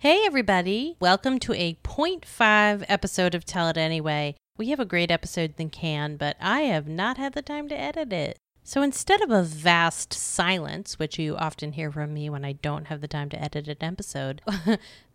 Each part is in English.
Hey, everybody. Welcome to a 0.5 episode of Tell It Anyway. We have a great episode in can, but I have not had the time to edit it. So instead of a vast silence, which you often hear from me when I don't have the time to edit an episode,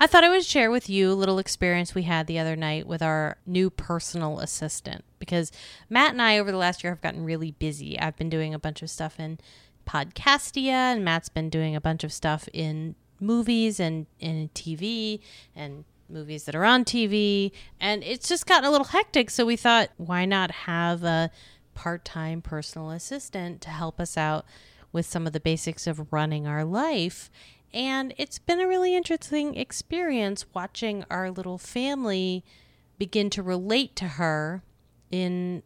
I thought I would share with you a little experience we had the other night with our new personal assistant. Because Matt and I, over the last year, have gotten really busy. I've been doing a bunch of stuff in Podcastia, and Matt's been doing a bunch of stuff in movies and in TV and movies that are on TV. And it's just gotten a little hectic. So we thought, why not have a part time personal assistant to help us out with some of the basics of running our life? And it's been a really interesting experience watching our little family begin to relate to her in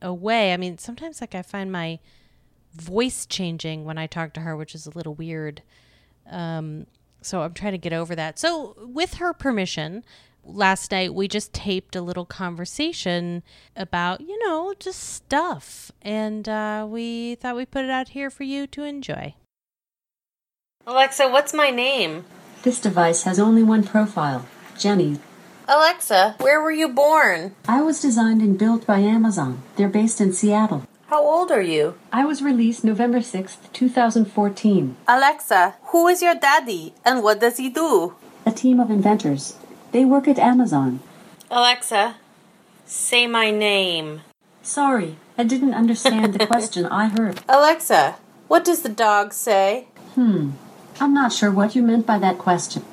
a way. I mean, sometimes like I find my voice changing when I talk to her, which is a little weird. Um, so I'm trying to get over that. So, with her permission, last night we just taped a little conversation about, you know, just stuff. And uh, we thought we'd put it out here for you to enjoy. Alexa, what's my name? This device has only one profile Jennie. Alexa, where were you born? I was designed and built by Amazon. They're based in Seattle. How old are you? I was released November 6th, 2014. Alexa, who is your daddy and what does he do? A team of inventors. They work at Amazon. Alexa, say my name. Sorry, I didn't understand the question I heard. Alexa, what does the dog say? Hmm, I'm not sure what you meant by that question.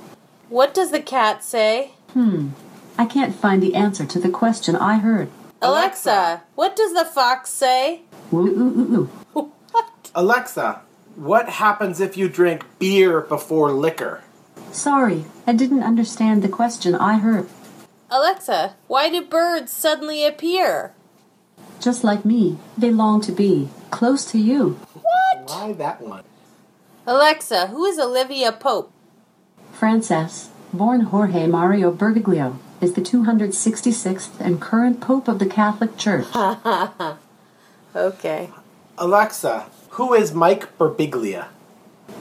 What does the cat say? Hmm, I can't find the answer to the question I heard. Alexa, what does the fox say? Ooh, ooh, ooh, ooh. What? Alexa, what happens if you drink beer before liquor? Sorry, I didn't understand the question I heard. Alexa, why do birds suddenly appear? Just like me, they long to be close to you. What? Why that one? Alexa, who is Olivia Pope? Francis, born Jorge Mario Bergoglio, is the 266th and current Pope of the Catholic Church. Okay. Alexa, who is Mike Birbiglia?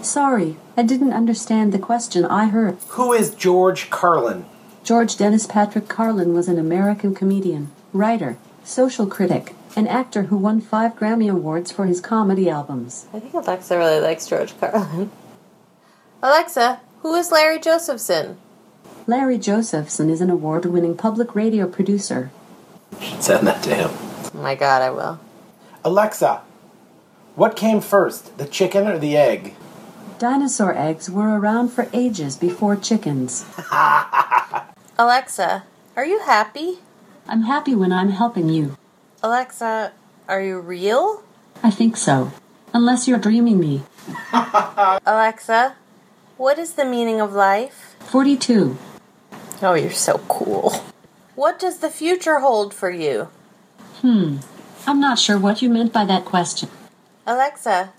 Sorry, I didn't understand the question I heard. Who is George Carlin? George Dennis Patrick Carlin was an American comedian, writer, social critic, and actor who won five Grammy Awards for his comedy albums. I think Alexa really likes George Carlin. Alexa, who is Larry Josephson? Larry Josephson is an award winning public radio producer. Send that to him. Oh my god, I will. Alexa, what came first, the chicken or the egg? Dinosaur eggs were around for ages before chickens. Alexa, are you happy? I'm happy when I'm helping you. Alexa, are you real? I think so. Unless you're dreaming me. Alexa, what is the meaning of life? 42. Oh, you're so cool. What does the future hold for you? Hmm. I'm not sure what you meant by that question. Alexa,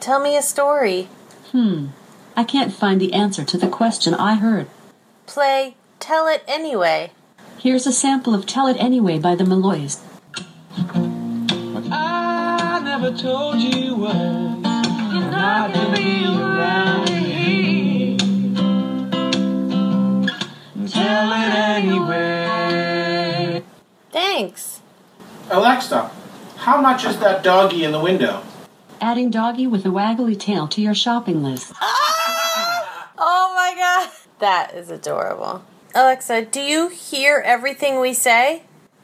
tell me a story. Hmm. I can't find the answer to the question I heard. Play Tell It Anyway. Here's a sample of Tell It Anyway by the Malloys. I never told you was not to be around me. Tell it anyway. Thanks. Alexa, how much is that doggy in the window? Adding doggy with a waggly tail to your shopping list. Oh my god. That is adorable. Alexa, do you hear everything we say?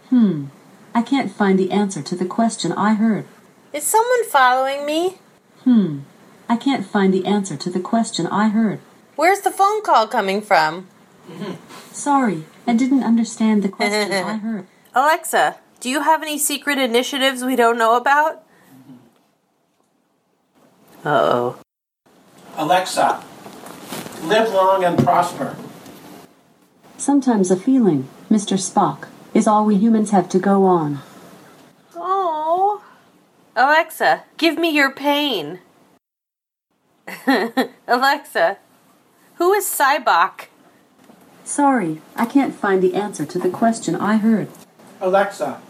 Hmm. I can't find the answer to the question I heard. Is someone following me? Hmm. I can't find the answer to the question I heard. Where's the phone call coming from? Sorry, I didn't understand the question I heard. Alexa, do you have any secret initiatives we don't know about? Uh oh. Alexa, live long and prosper. Sometimes a feeling, Mr. Spock, is all we humans have to go on. Oh. Alexa, give me your pain. Alexa, who is Sybok? Sorry, I can't find the answer to the question I heard. Alexa,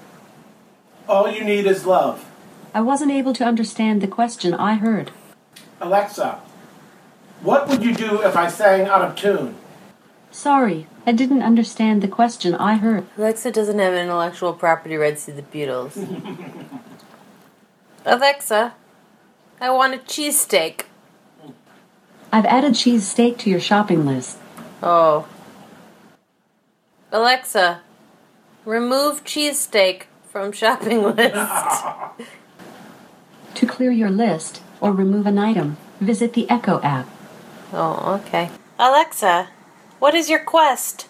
all you need is love. I wasn't able to understand the question I heard. Alexa, what would you do if I sang out of tune? Sorry, I didn't understand the question I heard. Alexa doesn't have intellectual property rights to the Beatles. Alexa, I want a cheesesteak. I've added cheese steak to your shopping list. Oh. Alexa, remove cheesesteak from shopping list. To clear your list or remove an item, visit the Echo app. oh, okay. Alexa, what is your quest?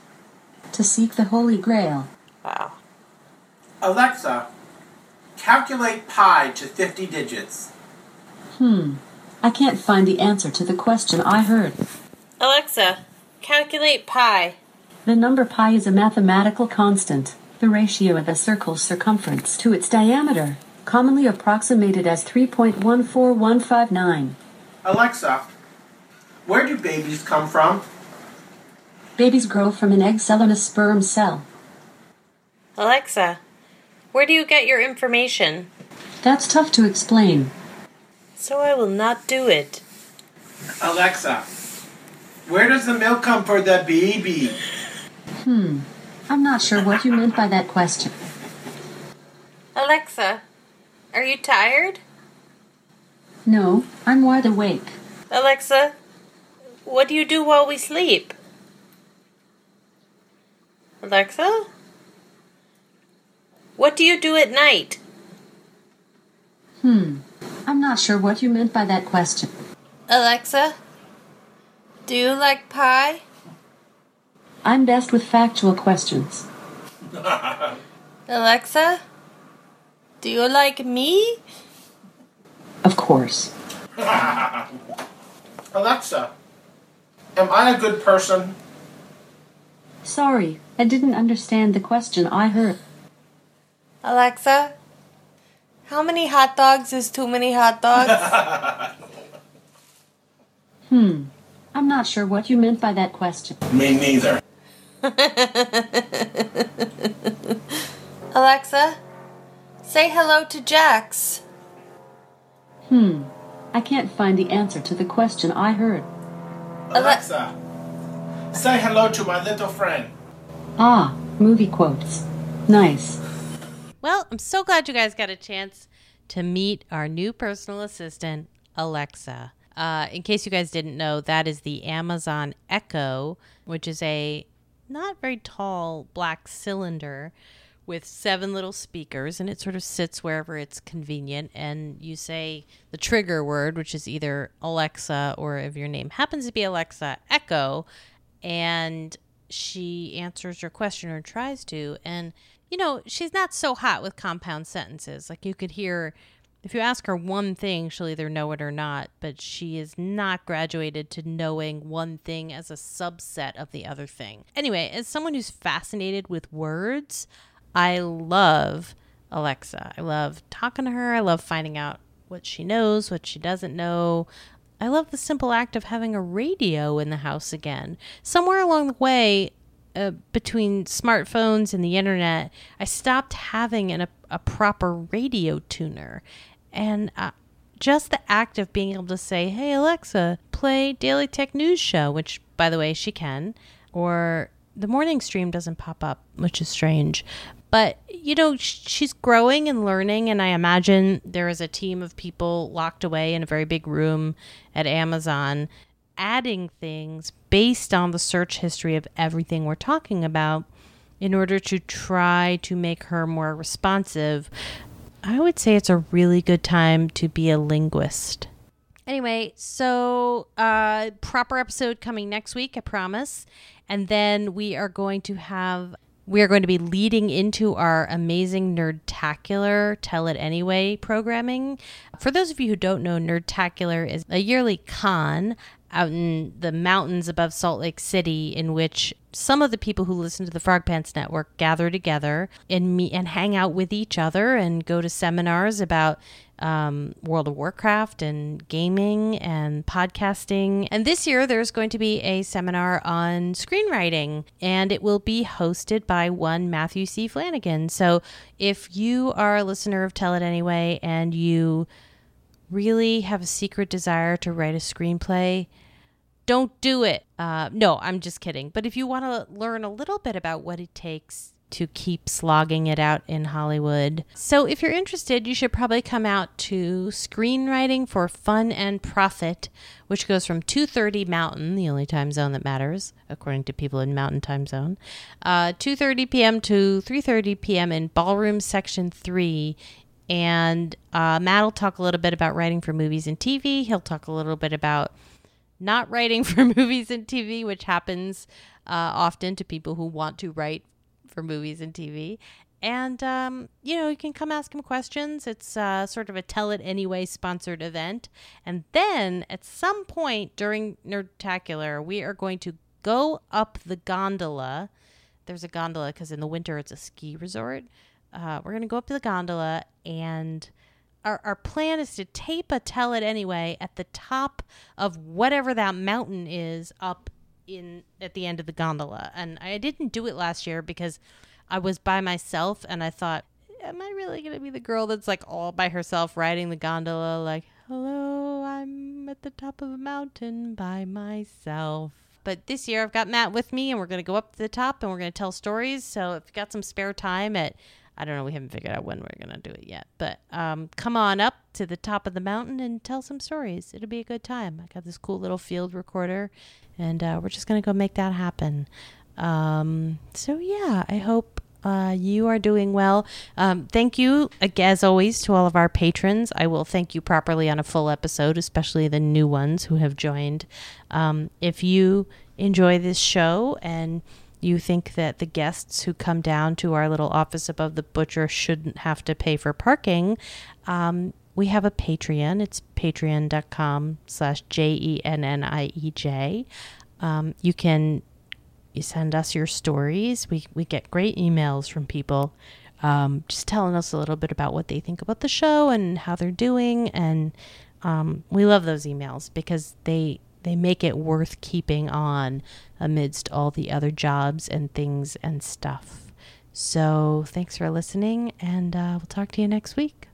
To seek the Holy Grail. Wow. Alexa, calculate pi to 50 digits. Hmm. I can't find the answer to the question I heard. Alexa, calculate pi. The number pi is a mathematical constant, the ratio of a circle's circumference to its diameter, commonly approximated as 3.14159. Alexa, where do babies come from? Babies grow from an egg cell and a sperm cell. Alexa, where do you get your information? That's tough to explain. So I will not do it. Alexa, where does the milk come for the baby? Hmm. I'm not sure what you meant by that question. Alexa, are you tired? No, I'm wide awake. Alexa, what do you do while we sleep? Alexa, what do you do at night? Hmm. I'm not sure what you meant by that question. Alexa, do you like pie? I'm best with factual questions. Alexa, do you like me? Of course. Alexa, am I a good person? Sorry, I didn't understand the question I heard. Alexa, how many hot dogs is too many hot dogs? Hmm. I'm not sure what you meant by that question. Me neither. Alexa, say hello to Jax. Hmm. I can't find the answer to the question I heard. Alexa, say hello to my little friend. Ah, movie quotes. Nice. Well, I'm so glad you guys got a chance to meet our new personal assistant, Alexa. Uh, in case you guys didn't know, that is the Amazon Echo, which is a not very tall black cylinder with seven little speakers, and it sort of sits wherever it's convenient. And you say the trigger word, which is either Alexa or if your name happens to be Alexa, Echo, and she answers your question or tries to. And, you know, she's not so hot with compound sentences. Like you could hear, if you ask her one thing, she'll either know it or not, but she is not graduated to knowing one thing as a subset of the other thing. Anyway, as someone who's fascinated with words, I love Alexa. I love talking to her. I love finding out what she knows, what she doesn't know. I love the simple act of having a radio in the house again. Somewhere along the way, uh, between smartphones and the internet, I stopped having an, a, a proper radio tuner. And uh, just the act of being able to say, hey, Alexa, play Daily Tech News Show, which, by the way, she can, or the morning stream doesn't pop up, which is strange. But, you know, sh- she's growing and learning. And I imagine there is a team of people locked away in a very big room at Amazon adding things based on the search history of everything we're talking about in order to try to make her more responsive. I would say it's a really good time to be a linguist. Anyway, so uh proper episode coming next week, I promise. And then we are going to have we are going to be leading into our amazing Nerdtacular Tell It Anyway programming. For those of you who don't know, Nerdtacular is a yearly con out in the mountains above Salt Lake City in which some of the people who listen to the Frog Pants Network gather together and meet and hang out with each other and go to seminars about um, World of Warcraft and gaming and podcasting. And this year, there's going to be a seminar on screenwriting, and it will be hosted by one Matthew C. Flanagan. So if you are a listener of Tell It Anyway and you really have a secret desire to write a screenplay, don't do it. Uh, no, I'm just kidding. But if you want to learn a little bit about what it takes to keep slogging it out in Hollywood. So if you're interested, you should probably come out to Screenwriting for Fun and Profit, which goes from 2:30 Mountain, the only time zone that matters according to people in Mountain Time Zone, uh, 2:30 p.m. to 3:30 p.m. in Ballroom Section 3 and uh, Matt will talk a little bit about writing for movies and TV. He'll talk a little bit about not writing for movies and TV, which happens uh, often to people who want to write for movies and TV. And, um, you know, you can come ask him questions. It's uh, sort of a Tell It Anyway sponsored event. And then at some point during Nerdtacular, we are going to go up the gondola. There's a gondola because in the winter it's a ski resort. Uh, we're going to go up to the gondola and our, our plan is to tape a tell it anyway at the top of whatever that mountain is up in at the end of the gondola. And i didn't do it last year because i was by myself and i thought am i really going to be the girl that's like all by herself riding the gondola like hello i'm at the top of a mountain by myself. But this year i've got matt with me and we're going to go up to the top and we're going to tell stories. So if you got some spare time at I don't know. We haven't figured out when we're going to do it yet. But um, come on up to the top of the mountain and tell some stories. It'll be a good time. I got this cool little field recorder, and uh, we're just going to go make that happen. Um, so, yeah, I hope uh, you are doing well. Um, thank you, as always, to all of our patrons. I will thank you properly on a full episode, especially the new ones who have joined. Um, if you enjoy this show and you think that the guests who come down to our little office above the butcher shouldn't have to pay for parking, um, we have a Patreon. It's patreon.com slash J-E-N-N-I-E-J. Um, you can you send us your stories. We, we get great emails from people um, just telling us a little bit about what they think about the show and how they're doing. And um, we love those emails because they they make it worth keeping on amidst all the other jobs and things and stuff. So thanks for listening, and uh, we'll talk to you next week.